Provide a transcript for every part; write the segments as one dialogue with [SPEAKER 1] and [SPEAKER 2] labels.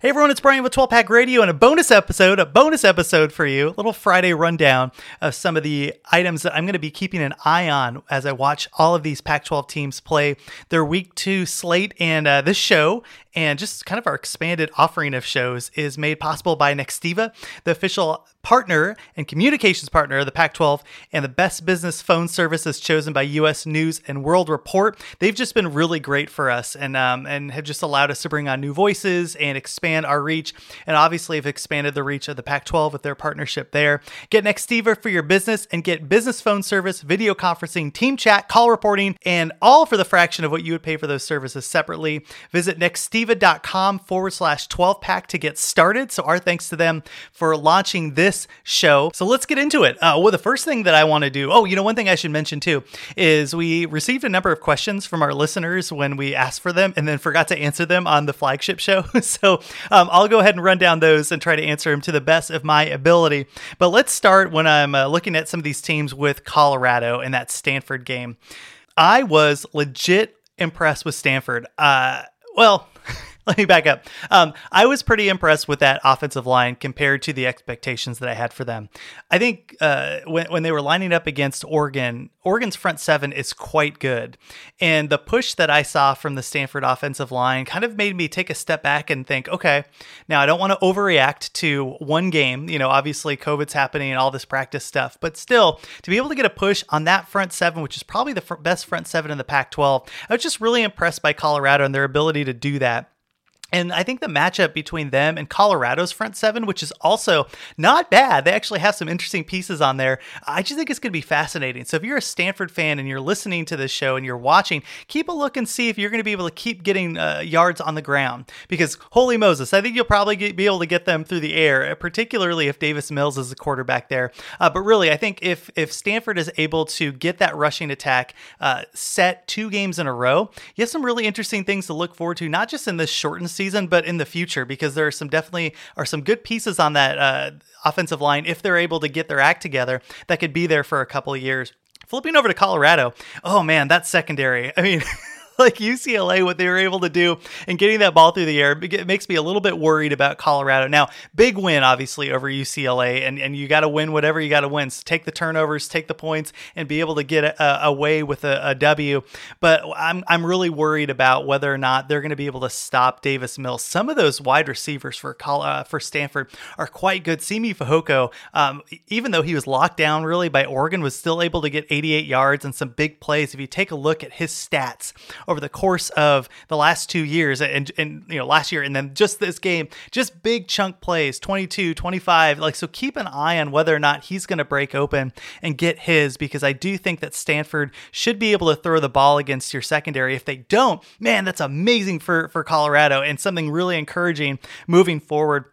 [SPEAKER 1] Hey everyone, it's Brian with 12 Pack Radio and a bonus episode, a bonus episode for you, a little Friday rundown of some of the items that I'm going to be keeping an eye on as I watch all of these Pac 12 teams play their week two slate. And uh, this show and just kind of our expanded offering of shows is made possible by Nextiva, the official partner and communications partner of the Pac 12 and the best business phone services chosen by US News and World Report. They've just been really great for us and, um, and have just allowed us to bring on new voices and expand our reach. And obviously, have expanded the reach of the Pac 12 with their partnership there. Get Nextiva for your business and get business phone service, video conferencing, team chat, call reporting, and all for the fraction of what you would pay for those services separately. Visit nextiva.com forward slash 12 pack to get started. So, our thanks to them for launching this show. So let's get into it. Uh, well, the first thing that I want to do, oh, you know, one thing I should mention too is we received a number of questions from our listeners when we asked for them and then forgot to answer them on the flagship show. so um, I'll go ahead and run down those and try to answer them to the best of my ability. But let's start when I'm uh, looking at some of these teams with Colorado in that Stanford game. I was legit impressed with Stanford. Uh, well, let me back up. Um, I was pretty impressed with that offensive line compared to the expectations that I had for them. I think uh, when, when they were lining up against Oregon, Oregon's front seven is quite good. And the push that I saw from the Stanford offensive line kind of made me take a step back and think, okay, now I don't want to overreact to one game. You know, obviously COVID's happening and all this practice stuff, but still, to be able to get a push on that front seven, which is probably the best front seven in the Pac 12, I was just really impressed by Colorado and their ability to do that. And I think the matchup between them and Colorado's front seven, which is also not bad, they actually have some interesting pieces on there. I just think it's going to be fascinating. So if you're a Stanford fan and you're listening to this show and you're watching, keep a look and see if you're going to be able to keep getting uh, yards on the ground. Because holy Moses, I think you'll probably get, be able to get them through the air, particularly if Davis Mills is the quarterback there. Uh, but really, I think if if Stanford is able to get that rushing attack uh, set two games in a row, you have some really interesting things to look forward to, not just in this shortened season, but in the future because there are some definitely are some good pieces on that uh, offensive line if they're able to get their act together that could be there for a couple of years. Flipping over to Colorado, oh man, that secondary. I mean. like UCLA, what they were able to do and getting that ball through the air, it makes me a little bit worried about Colorado. Now, big win, obviously, over UCLA, and, and you got to win whatever you got to win. So take the turnovers, take the points, and be able to get a, away with a, a W. But I'm, I'm really worried about whether or not they're going to be able to stop Davis Mills. Some of those wide receivers for uh, for Stanford are quite good. Simi Fehoko, um, even though he was locked down really by Oregon, was still able to get 88 yards and some big plays. If you take a look at his stats over the course of the last two years and, and you know last year and then just this game just big chunk plays 22 25 like so keep an eye on whether or not he's going to break open and get his because i do think that stanford should be able to throw the ball against your secondary. If they don't man that's amazing for for colorado and something really encouraging moving forward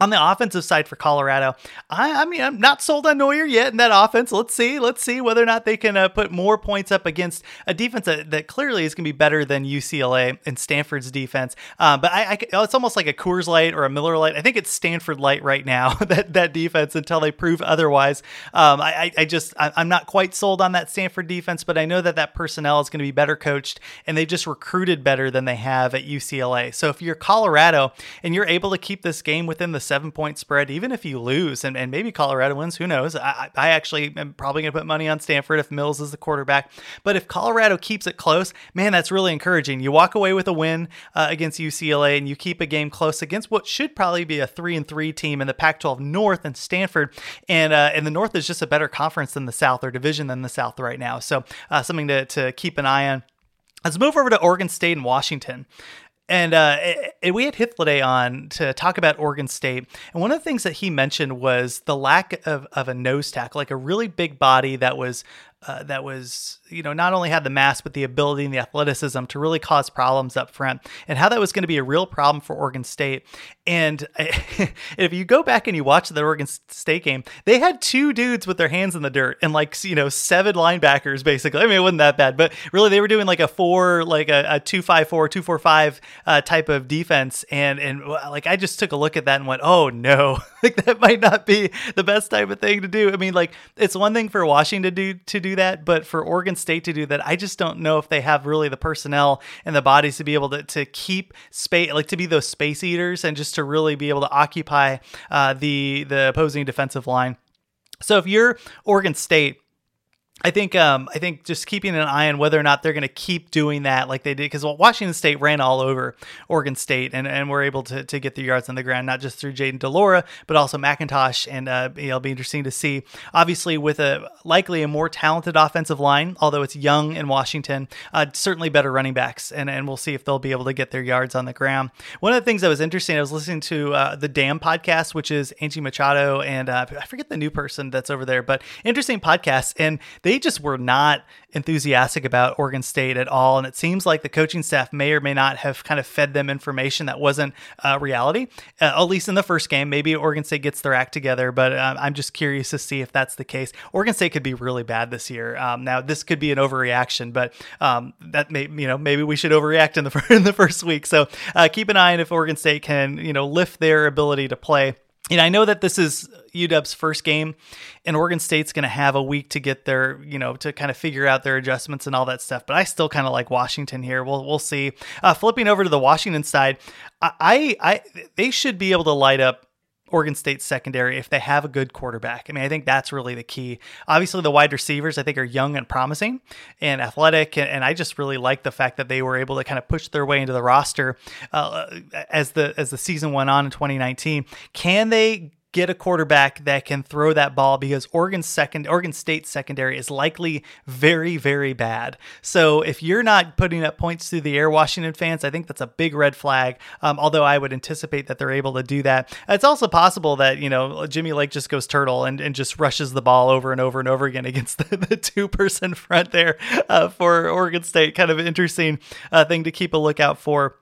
[SPEAKER 1] on the offensive side for Colorado, I, I, mean, I'm not sold on Noyer yet in that offense. Let's see. Let's see whether or not they can uh, put more points up against a defense that, that clearly is going to be better than UCLA and Stanford's defense. Uh, but I, I, it's almost like a Coors Light or a Miller Lite. I think it's Stanford Light right now, that, that defense, until they prove otherwise. Um, I, I just, I'm not quite sold on that Stanford defense, but I know that that personnel is going to be better coached and they just recruited better than they have at UCLA. So if you're Colorado and you're able to keep this game within the seven point spread, even if you lose, and, and maybe Colorado wins, who knows? I, I actually am probably going to put money on Stanford if Mills is the quarterback. But if Colorado keeps it close, man, that's really encouraging. You walk away with a win uh, against UCLA and you keep a game close against what should probably be a three and three team in the Pac 12 North and Stanford. And, uh, and the North is just a better conference than the South or division than the South right now. So uh, something to, to keep an eye on. Let's move over to Oregon State and Washington and uh, we had Hythloday on to talk about Oregon State, and one of the things that he mentioned was the lack of, of a nose tackle, like a really big body that was uh, that was you know not only had the mass but the ability and the athleticism to really cause problems up front and how that was going to be a real problem for Oregon State. And if you go back and you watch the Oregon State game they had two dudes with their hands in the dirt and like you know seven linebackers basically. I mean it wasn't that bad but really they were doing like a four like a, a two five four two four five uh, type of defense. And and like I just took a look at that and went oh no. Like that might not be the best type of thing to do. I mean like it's one thing for Washington to do to do that, but for Oregon State to do that. I just don't know if they have really the personnel and the bodies to be able to, to keep space, like to be those space eaters and just to really be able to occupy uh, the the opposing defensive line. So if you're Oregon State, I think um, I think just keeping an eye on whether or not they're going to keep doing that like they did because Washington State ran all over Oregon State and, and were able to, to get the yards on the ground not just through Jayden de Laura but also McIntosh and uh, it'll be interesting to see. Obviously with a likely a more talented offensive line although it's young in Washington uh, certainly better running backs and, and we'll see if they'll be able to get their yards on the ground. One of the things that was interesting I was listening to uh, the Dam podcast which is Angie Machado and uh, I forget the new person that's over there but interesting podcast and they they just were not enthusiastic about Oregon State at all. And it seems like the coaching staff may or may not have kind of fed them information that wasn't uh, reality, uh, at least in the first game. Maybe Oregon State gets their act together, but um, I'm just curious to see if that's the case. Oregon State could be really bad this year. Um, now, this could be an overreaction, but um, that may, you know, maybe we should overreact in the, in the first week. So uh, keep an eye on if Oregon State can, you know, lift their ability to play know, I know that this is UW's first game, and Oregon State's going to have a week to get their, you know, to kind of figure out their adjustments and all that stuff. But I still kind of like Washington here. We'll we'll see. Uh, flipping over to the Washington side, I, I, I they should be able to light up Oregon State secondary if they have a good quarterback. I mean, I think that's really the key. Obviously, the wide receivers I think are young and promising and athletic, and, and I just really like the fact that they were able to kind of push their way into the roster uh, as the as the season went on in 2019. Can they get a quarterback that can throw that ball because Oregon second Oregon State secondary is likely very very bad. So if you're not putting up points through the air, Washington fans, I think that's a big red flag. Um, although I would anticipate that they're able to do that. It's also possible that you know Jimmy Lake just goes turtle and, and just rushes the ball over and over and over again against the, the two person front there uh, for Oregon State. Kind of interesting uh, thing to keep a lookout for.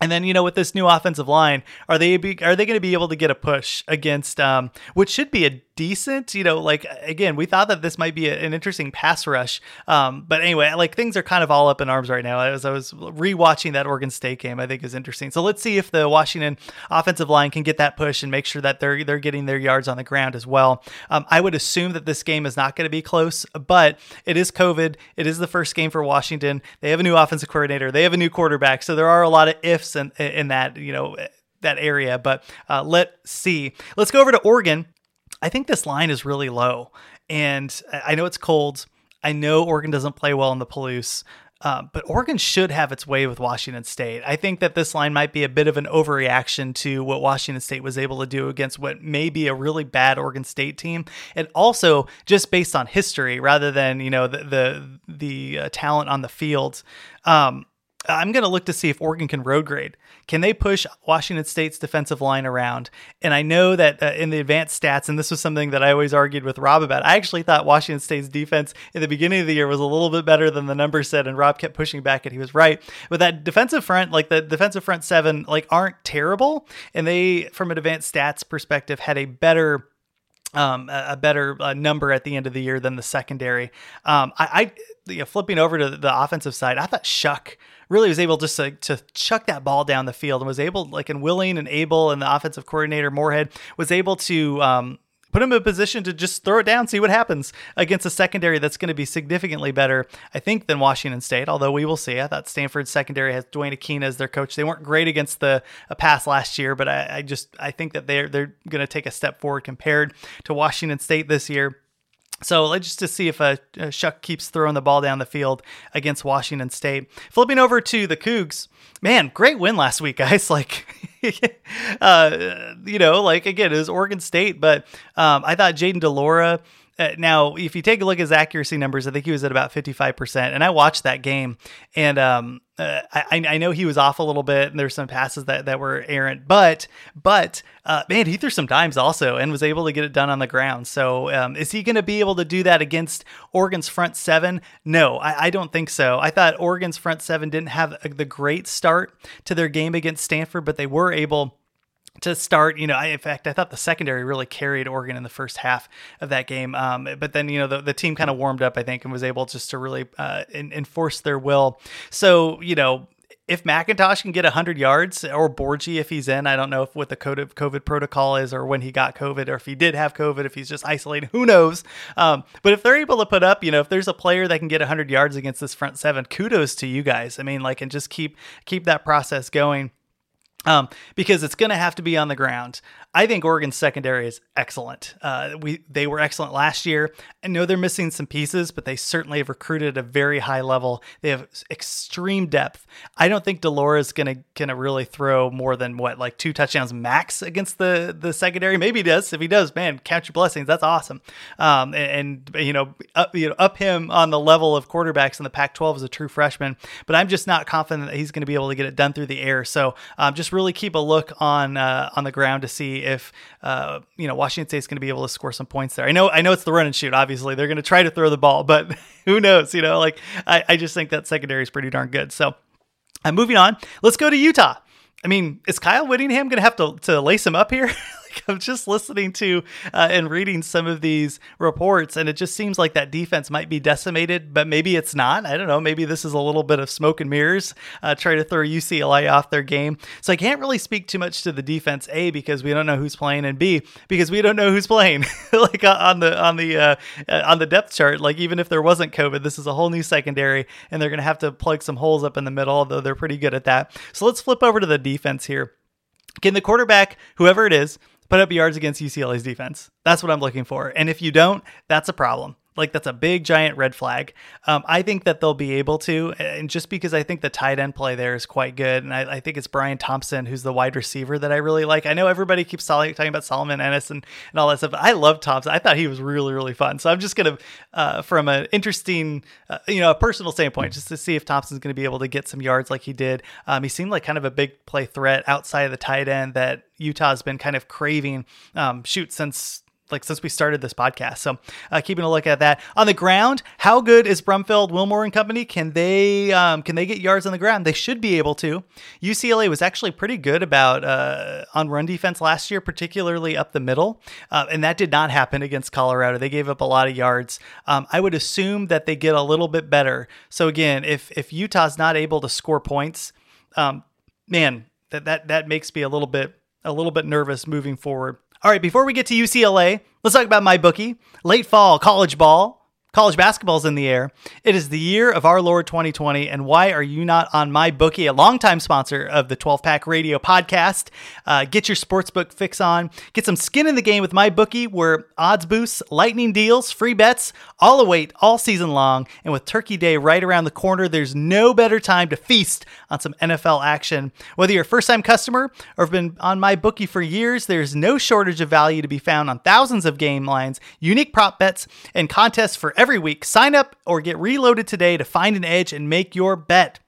[SPEAKER 1] And then you know with this new offensive line, are they be, are they going to be able to get a push against um, which should be a decent. You know, like again, we thought that this might be a, an interesting pass rush. Um, but anyway, like things are kind of all up in arms right now. As I was rewatching that Oregon State game, I think is interesting. So let's see if the Washington offensive line can get that push and make sure that they're they're getting their yards on the ground as well. Um, I would assume that this game is not going to be close, but it is COVID. It is the first game for Washington. They have a new offensive coordinator. They have a new quarterback. So there are a lot of ifs in, in that you know that area. But uh, let's see. Let's go over to Oregon. I think this line is really low. And I know it's cold. I know Oregon doesn't play well in the Palouse. Uh, but Oregon should have its way with Washington State. I think that this line might be a bit of an overreaction to what Washington State was able to do against what may be a really bad Oregon State team, and also just based on history rather than you know the the, the uh, talent on the field. Um, I'm going to look to see if Oregon can road grade. Can they push Washington State's defensive line around? And I know that uh, in the advanced stats, and this was something that I always argued with Rob about, I actually thought Washington State's defense in the beginning of the year was a little bit better than the numbers said, and Rob kept pushing back, and he was right. But that defensive front, like the defensive front seven, like aren't terrible, and they, from an advanced stats perspective, had a better um, a, better uh, number at the end of the year than the secondary. Um, I, I you know, flipping over to the offensive side, I thought Shough really was able just to, to chuck that ball down the field and was able, like, and willing and able, and the offensive coordinator Moorhead was able to um, put him in a position to just throw it down, see what happens against a secondary that's going to be significantly better, I think, than Washington State. Although we will see. I thought Stanford's secondary has Duane Akina as their coach. They weren't great against the pass last year, but I, I just I think that they're they're going to take a step forward compared to Washington State this year. So let's just to see if a, a Shough keeps throwing the ball down the field against Washington State. Flipping over to the Cougs, man, great win last week, guys. Like, uh, you know, like again, it was Oregon State, but um, I thought Jayden de Laura uh, now, if you take a look at his accuracy numbers, I think he was at about 55%. And I watched that game, and um, uh, I, I know he was off a little bit, and there's some passes that, that were errant, but but uh, man, he threw some dimes also and was able to get it done on the ground. So um, is he going to be able to do that against Oregon's front seven? No, I, I don't think so. I thought Oregon's front seven didn't have the great start to their game against Stanford, but they were able to start, you know, I, in fact, I thought the secondary really carried Oregon in the first half of that game. Um, but then, you know, the, the team kind of warmed up, I think, and was able just to really uh, in, enforce their will. So, you know, if McIntosh can get 100 yards or Borghi if he's in, I don't know if what the COVID protocol is or when he got COVID or if he did have COVID, if he's just isolated, who knows. Um, but if they're able to put up, you know, if there's a player that can get 100 yards against this front seven, kudos to you guys. I mean, like, and just keep keep that process going um, because it's going to have to be on the ground. I think Oregon's secondary is excellent. Uh, we they were excellent last year. I know they're missing some pieces, but they certainly have recruited at a very high level. They have extreme depth. I don't think de Laura is gonna gonna really throw more than what like two touchdowns max against the the secondary. Maybe he does. If he does, man, count your blessings. That's awesome. Um, and, and, you know up you know up him on the level of quarterbacks in the Pac-12 as a true freshman. But I'm just not confident that he's going to be able to get it done through the air. So um, just really keep a look on uh, on the ground to see if uh, you know Washington State's going to be able to score some points there. I know I know it's the run and shoot. Obviously, they're going to try to throw the ball, but who knows? You know, like I, I just think that secondary is pretty darn good. So, I'm uh, moving on. Let's go to Utah. I mean, is Kyle Whittingham going to have to to lace him up here? like I'm just listening to uh, and reading some of these reports, and it just seems like that defense might be decimated, but maybe it's not. I don't know. Maybe this is a little bit of smoke and mirrors, uh, try to throw UCLA off their game. So I can't really speak too much to the defense, A, because we don't know who's playing, and B, because we don't know who's playing. like uh, on the on the uh, uh, on the depth chart, like even if there wasn't COVID, this is a whole new secondary, and they're going to have to plug some holes up in the middle, although they're pretty good at that. So let's flip over to the defense here. Can the quarterback, whoever it is, put up yards against UCLA's defense. That's what I'm looking for. And if you don't, that's a problem. Like that's a big giant red flag. Um, I think that they'll be able to, and just because I think the tight end play there is quite good, and I, I think it's Brian Thompson who's the wide receiver that I really like. I know everybody keeps talking about Solomon Enis and, and all that stuff. I love Thompson. I thought he was really really fun. So I'm just gonna, uh, from an interesting, uh, you know, a personal standpoint, just to see if Thompson's gonna be able to get some yards like he did. Um, he seemed like kind of a big play threat outside of the tight end that Utah's been kind of craving. Um, shoot since like since we started this podcast. So uh, keeping a look at that on the ground. How good is Brumfield, Wilmore and company? Can they um, can they get yards on the ground? They should be able to. UCLA was actually pretty good about uh, on run defense last year, particularly up the middle, uh, and that did not happen against Colorado. They gave up a lot of yards. Um, I would assume that they get a little bit better. So again, if if Utah's not able to score points, um, man, that that that makes me a little bit a little bit nervous moving forward. All right, before we get to UCLA, let's talk about MyBookie. Late fall college ball College basketball's in the air. It is the year of our Lord 2020, and why are you not on MyBookie, a longtime sponsor of the 12 Pack Radio podcast? Uh, get your sportsbook fix on. Get some skin in the game with MyBookie, where odds boosts, lightning deals, free bets all await all season long. And with Turkey Day right around the corner, there's no better time to feast on some NFL action. Whether you're a first time customer or have been on MyBookie for years, there's no shortage of value to be found on thousands of game lines, unique prop bets, and contests for every week. Sign up or get reloaded today to find an edge and make your bet.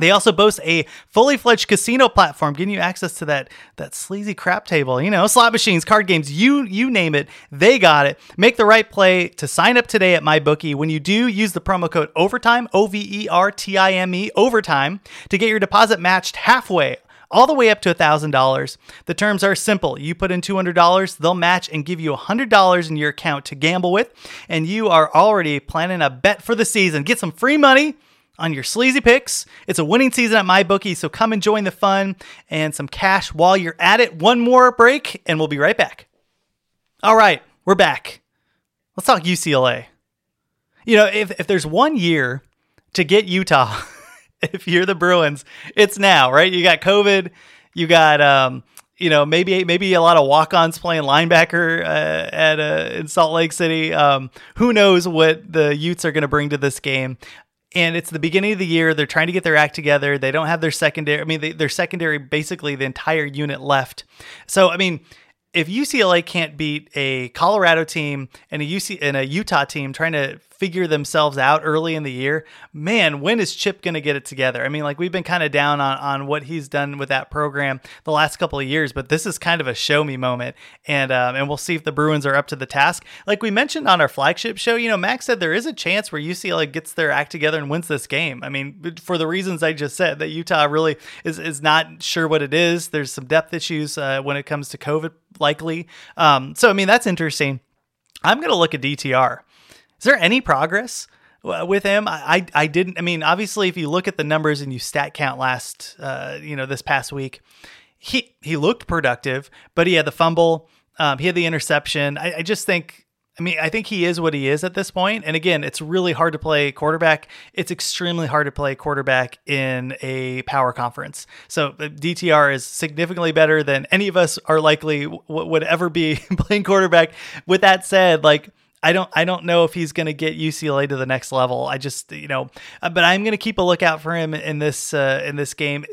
[SPEAKER 1] They also boast a fully fledged casino platform, giving you access to that that sleazy crap table. You know, slot machines, card games, you you name it, they got it. Make the right play to sign up today at MyBookie. When you do, use the promo code Overtime O V E R T I M E Overtime to get your deposit matched halfway all the way up to $1,000. The terms are simple. You put in $200, they'll match and give you $100 in your account to gamble with, and you are already planning a bet for the season. Get some free money on your sleazy picks. It's a winning season at MyBookie, so come and join the fun and some cash while you're at it. One more break, and we'll be right back. All right, we're back. Let's talk UCLA. You know, if, if there's one year to get Utah if you're the Bruins, it's now, right? You got COVID, you got um, you know, maybe maybe a lot of walk-ons playing linebacker uh, at uh, in Salt Lake City. Um, who knows what the Utes are going to bring to this game? And it's the beginning of the year. They're trying to get their act together. They don't have their secondary. I mean, they, their secondary basically the entire unit left. So I mean, if UCLA can't beat a Colorado team and a UC and a Utah team trying to figure themselves out early in the year, man, when is Chip going to get it together? I mean, like we've been kind of down on, on what he's done with that program the last couple of years, but this is kind of a show me moment, and um, and we'll see if the Bruins are up to the task. Like we mentioned on our flagship show, you know, Max said there is a chance where UCLA gets their act together and wins this game. I mean, for the reasons I just said, that Utah really is is not sure what it is. There's some depth issues uh, when it comes to COVID, likely. Um, so I mean, that's interesting. I'm going to look at DTR. Is there any progress with him. I, I didn't. I mean, obviously, if you look at the numbers and you stat count last, uh, you know, this past week, he he looked productive, but he had the fumble. Um, he had the interception. I, I just think I mean, I think he is what he is at this point. And again, it's really hard to play quarterback. It's extremely hard to play quarterback in a power conference. So uh, DTR is significantly better than any of us are likely w- would ever be playing quarterback. With that said, like I don't I don't know if he's going to get UCLA to the next level. I just you know, uh, but I'm going to keep a lookout for him in this uh, in this game.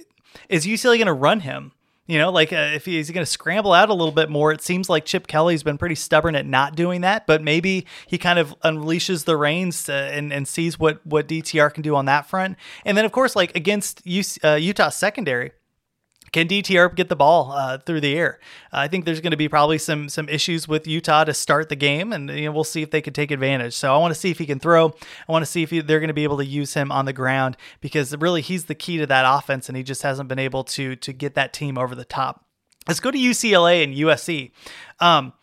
[SPEAKER 1] Is UCLA going to run him? You know, like uh, if he's going to scramble out a little bit more, it seems like Chip Kelly's been pretty stubborn at not doing that. But maybe he kind of unleashes the reins uh, and and sees what what DTR can do on that front. And then of course, like against UC, uh, Utah secondary, can DTR get the ball uh, through the air? Uh, I think there's going to be probably some some issues with Utah to start the game, and you know, we'll see if they can take advantage. So I want to see if he can throw. I want to see if he, they're going to be able to use him on the ground because really he's the key to that offense, and he just hasn't been able to to get that team over the top. Let's go to UCLA and USC. Um,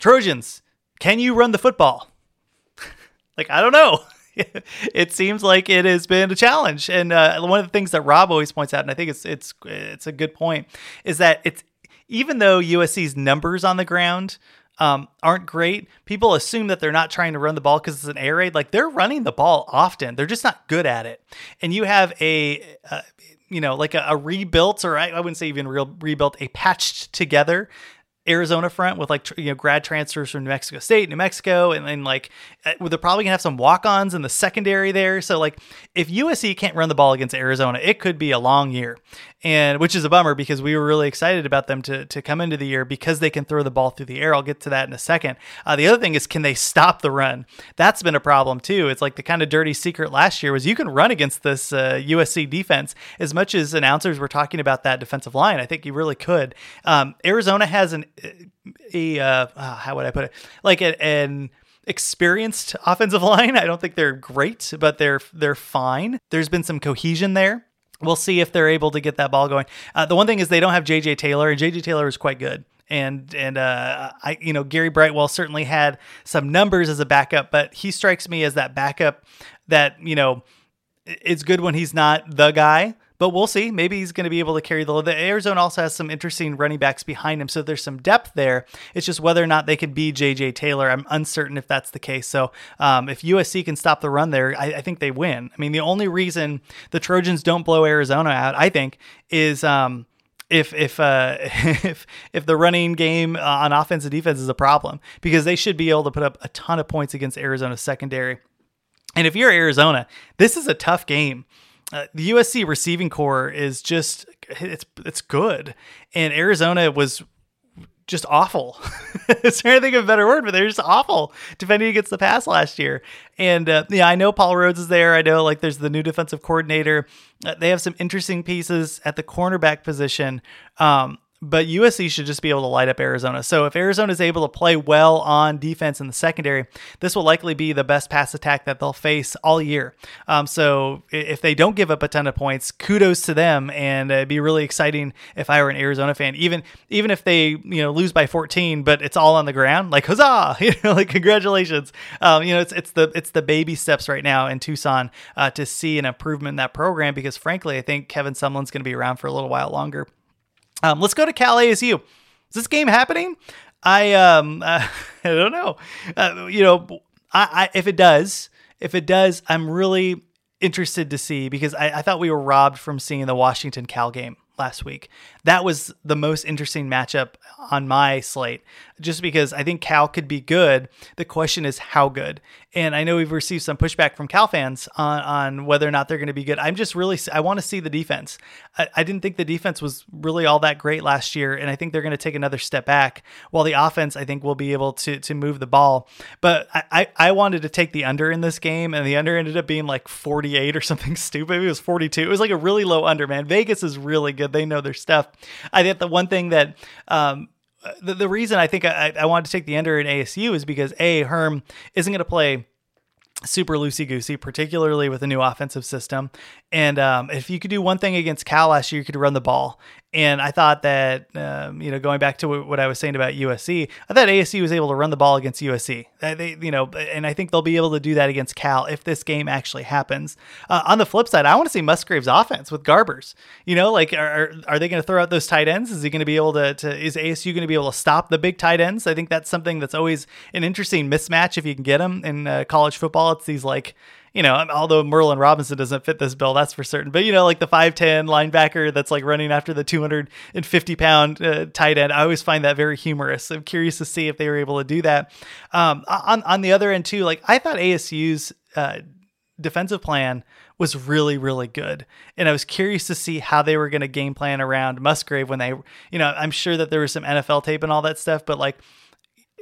[SPEAKER 1] Trojans, can you run the football? like I don't know. it seems like it has been a challenge. And uh, one of the things that Rob always points out, and I think it's it's it's a good point, is that it's even though USC's numbers on the ground um, aren't great, people assume that they're not trying to run the ball because it's an air raid. Like they're running the ball often, they're just not good at it. And you have a uh, you know like a, a rebuilt, or I, I wouldn't say even real rebuilt, a patched together Arizona front with like you know grad transfers from New Mexico State, New Mexico, and then like uh, they're probably gonna have some walk-ons in the secondary there. So like if USC can't run the ball against Arizona, it could be a long year and which is a bummer because we were really excited about them to, to come into the year because they can throw the ball through the air. I'll get to that in a second. Uh, the other thing is, can they stop the run? That's been a problem too. It's like the kind of dirty secret last year was you can run against this uh, USC defense as much as announcers were talking about that defensive line. I think you really could. Um, Arizona has an a uh, ah, how would I put it like a, an experienced offensive line. I don't think they're great, but they're they're fine. There's been some cohesion there we'll see if they're able to get that ball going. Uh, the one thing is they don't have JJ Taylor, and JJ Taylor is quite good. And and uh, I you know Gary Brightwell certainly had some numbers as a backup, but he strikes me as that backup that you know it's good when he's not the guy, but we'll see. Maybe he's going to be able to carry the load. The Arizona also has some interesting running backs behind him, so there's some depth there. It's just whether or not they could be JJ Taylor. I'm uncertain if that's the case. So um, if USC can stop the run there, I, I, think they win. I mean, the only reason the Trojans don't blow Arizona out, I think, is. Um, if if uh, if if the running game on offense and defense is a problem because they should be able to put up a ton of points against Arizona's secondary. And if you're Arizona, this is a tough game uh, the USC receiving corps is just it's it's good, and Arizona was just awful. Is there anything a better word? But they're just awful defending against the pass last year. And uh, yeah, I know Paul Rhoads is there. I know like there's the new defensive coordinator. Uh, they have some interesting pieces at the cornerback position. Um, but USC should just be able to light up Arizona. So if Arizona is able to play well on defense in the secondary, this will likely be the best pass attack that they'll face all year. Um, so if they don't give up a ton of points, kudos to them, and it'd be really exciting if I were an Arizona fan. Even even if they you know lose by 14, but it's all on the ground, like huzzah, you know, like congratulations. Um, you know, it's it's the it's the baby steps right now in Tucson uh, to see an improvement in that program because frankly, I think Kevin Sumlin's going to be around for a little while longer. Um, let's go to Cal ASU. Is this game happening? I um uh, I don't know. Uh, you know, I, I, if it does, if it does, I'm really interested to see because I, I thought we were robbed from seeing the Washington Cal game last week. That was the most interesting matchup on my slate, just because I think Cal could be good. The question is how good. And I know we've received some pushback from Cal fans on, on whether or not they're going to be good. I'm just really, I want to see the defense. I, I didn't think the defense was really all that great last year, and I think they're going to take another step back. While the offense, I think, will be able to to move the ball. But I, I, I wanted to take the under in this game, and the under ended up being like 48 or something stupid. It was 42. It was like a really low under, man. Vegas is really good. They know their stuff. I think the one thing that um, the, the reason I think I, I wanted to take the under in ASU is because a Herm isn't going to play super loosey goosey, particularly with a new offensive system. And um, if you could do one thing against Cal last year, you could run the ball. And I thought that, um, you know, going back to what I was saying about USC, I thought ASU was able to run the ball against USC. They, you know, and I think they'll be able to do that against Cal if this game actually happens. Uh, on the flip side, I want to see Musgrave's offense with Garbers. You know, like are are they going to throw out those tight ends? Is he going to be able to, to? Is ASU going to be able to stop the big tight ends? I think that's something that's always an interesting mismatch if you can get them in uh, college football. It's these like you know, although Merlin Robertson doesn't fit this bill, that's for certain. But you know, like the five ten linebacker that's like running after the two hundred and fifty pound uh, tight end, I always find that very humorous. I'm curious to see if they were able to do that. Um, on on the other end too, like I thought ASU's uh, defensive plan was really really good and i was curious to see how they were going to game plan around musgrave when they you know i'm sure that there was some nfl tape and all that stuff but like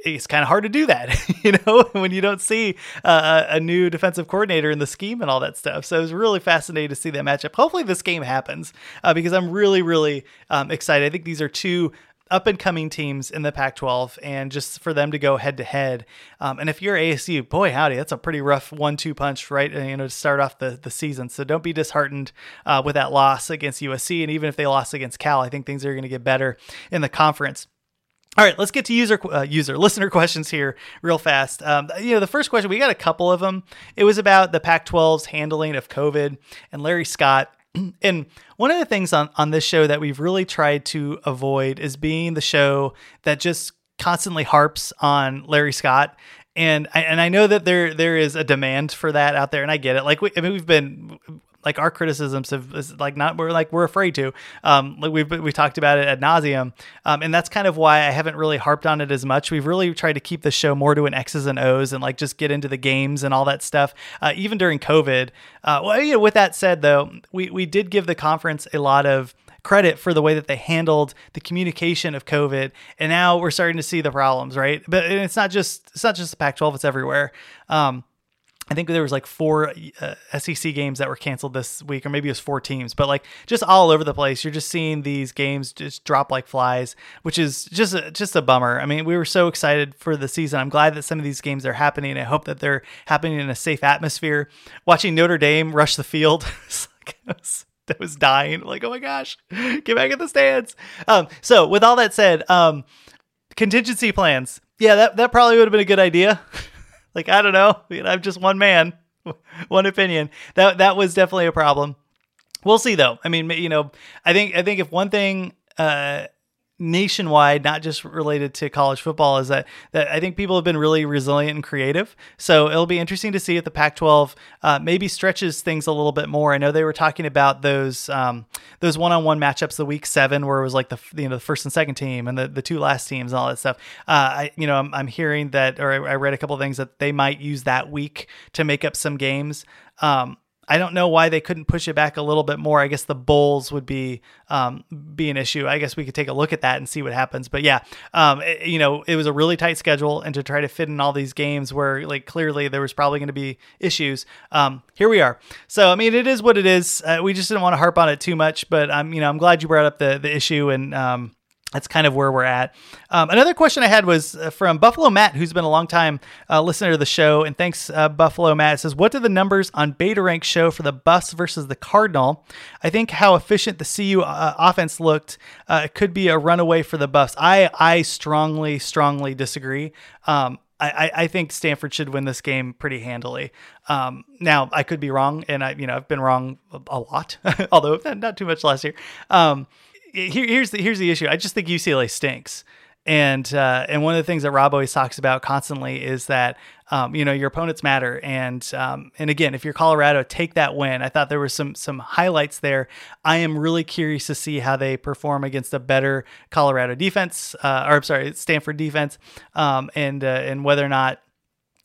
[SPEAKER 1] it's kind of hard to do that, you know, when you don't see uh, a new defensive coordinator in the scheme and all that stuff. So it was really fascinating to see that matchup. Hopefully, this game happens uh, because I'm really, really um, excited. I think these are two up and coming teams in the Pac 12, and just for them to go head to head. And if you're ASU, boy, howdy, that's a pretty rough one two punch, right? You know, to start off the, the season. So don't be disheartened uh, with that loss against USC. And even if they lost against Cal, I think things are going to get better in the conference. All right, let's get to user uh, user listener questions here real fast. Um, you know, the first question we got a couple of them. It was about the Pac-12's handling of COVID and Larry Scott. And one of the things on on this show that we've really tried to avoid is being the show that just constantly harps on Larry Scott and I, and I know that there there is a demand for that out there, and I get it. Like we, I mean, we've been like our criticisms have like not we're like we're afraid to um like we've we talked about it ad nauseum um and that's kind of why I haven't really harped on it as much we've really tried to keep the show more to an X's and O's and like just get into the games and all that stuff uh, even during COVID uh well you know with that said though we we did give the conference a lot of credit for the way that they handled the communication of COVID. And now we're starting to see the problems, right? But it's not just it's not just the Pac-12; it's everywhere. Um, I think there was like four uh, SEC games that were canceled this week, or maybe it was four teams, but like just all over the place. You're just seeing these games just drop like flies, which is just a, just a bummer. I mean, we were so excited for the season. I'm glad that some of these games are happening. I hope that they're happening in a safe atmosphere. Watching Notre Dame rush the field, was, was dying. Like, oh my gosh, get back in the stands. Um, so with all that said, um, contingency plans. Yeah, that, that probably would have been a good idea. Like I don't know, I'm just one man, one opinion. That that was definitely a problem. We'll see though. I mean, you know, I think I think if one thing uh, nationwide, not just related to college football, is that that I think people have been really resilient and creative. So it'll be interesting to see if the Pac-12 uh, maybe stretches things a little bit more. I know they were talking about those um, those one-on-one matchups the week seven, where it was like the you know the first and second team and the, the two last teams and all that stuff. Uh, I you know I'm, I'm hearing that, or I, I read a couple things that they might use that week to make up some games. Um, I don't know why they couldn't push it back a little bit more. I guess the bowls would be um, be an issue. I guess we could take a look at that and see what happens. But yeah, um, it, you know, it was a really tight schedule, and to try to fit in all these games where like clearly there was probably going to be issues. Um, here we are. So I mean, it is what it is. Uh, we just didn't want to harp on it too much, but I'm you know I'm glad you brought up the the issue and um, that's kind of where we're at. Um, another question I had was uh, from Buffalo Matt, who's been a long time uh, listener to the show, and thanks uh, Buffalo Matt. It says, "What did the numbers on Beta Rank show for the Buffs versus the Cardinal? I think how efficient the CU uh, offense looked uh, could be a runaway for the Buffs. I I strongly strongly disagree. Um, I, I, think Stanford should win this game pretty handily. Um, now I could be wrong, and I you know I've been wrong a, lot, although not too much last year. Um, here, here's the here's the issue. I just think UCLA stinks. And uh, and one of the things that Rob always talks about constantly is that um, you know your opponents matter. And um, and again, if you're Colorado, take that win. I thought there were some some highlights there. I am really curious to see how they perform against a better Colorado defense, uh, or I'm sorry, Stanford defense, um, and uh, and whether or not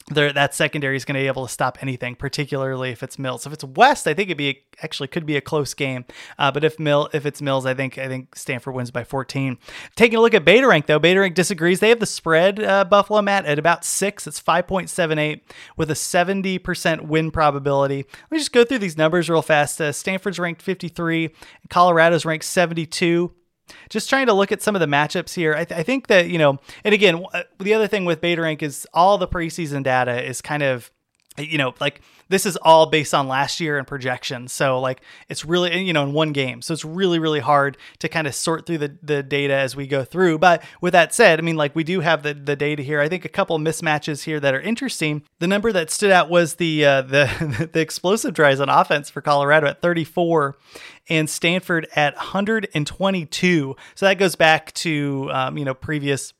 [SPEAKER 1] that secondary is going to be able to stop anything, particularly if it's Mills. If it's West, I think it'd be actually could be a close game. Uh, but if Mill if it's Mills, I think I think Stanford wins by 14. Taking a look at Beta Rank though, Beta Rank disagrees. They have the spread uh, Buffalo Matt at about six. It's 5.78 with a 70% win probability. Let me just go through these numbers real fast. Uh, Stanford's ranked 53, Colorado's ranked 72 just trying to look at some of the matchups here. I, th- I think that, you know, and again, uh, the other thing with Beta Rank is all the preseason data is kind of you know, like this is all based on last year and projections. So like it's really you know in one game. So it's really really hard to kind of sort through the, the data as we go through. But with that said, I mean like we do have the, the data here. I think a couple mismatches here that are interesting. The number that stood out was the uh, the the explosive drives on offense for Colorado at 34 and Stanford at 122. So that goes back to um, you know previous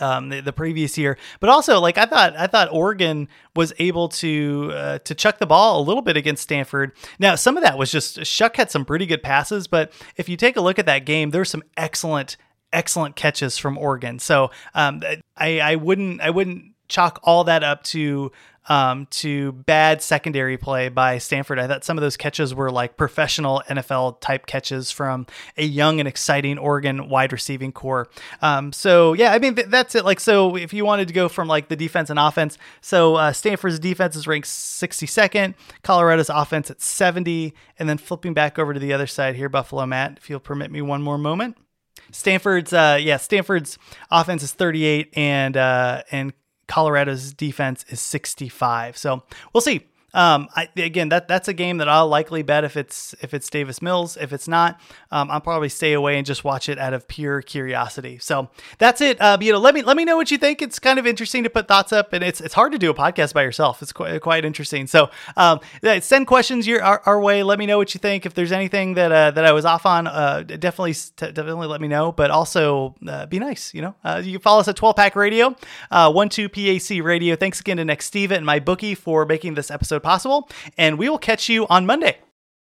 [SPEAKER 1] um, the, the, previous year. But also, like I thought, I thought Oregon was able to uh, to chuck the ball a little bit against Stanford. Now, some of that was just Shough had some pretty good passes, but if you take a look at that game, there's some excellent excellent catches from Oregon. So um, I I wouldn't I wouldn't chalk all that up to um, to bad secondary play by Stanford. I thought some of those catches were like professional NFL type catches from a young and exciting Oregon wide receiving corps. Um, so yeah, I mean th- that's it. Like so, if you wanted to go from like the defense and offense, so uh, Stanford's defense is ranked 62nd, Colorado's offense at 70, and then flipping back over to the other side here, Buffalo Matt, if you'll permit me one more moment. Stanford's uh yeah Stanford's offense is 38 and uh and Colorado's defense is 65. So we'll see. Um, I, again, that that's a game that I'll likely bet if it's if it's Davis Mills. If it's not, um, I'll probably stay away and just watch it out of pure curiosity. So that's it. Uh, you know, let me let me know what you think. It's kind of interesting to put thoughts up, and it's it's hard to do a podcast by yourself. It's quite quite interesting. So um, send questions your our, our, way. Let me know what you think. If there's anything that uh, that I was off on, uh, definitely definitely let me know. But also uh, be nice. You know, uh, you can follow us at 12 Pack Radio, uh, one two PAC Radio. Thanks again to Nextiva and MyBookie for making this episode possible. And we will catch you on Monday.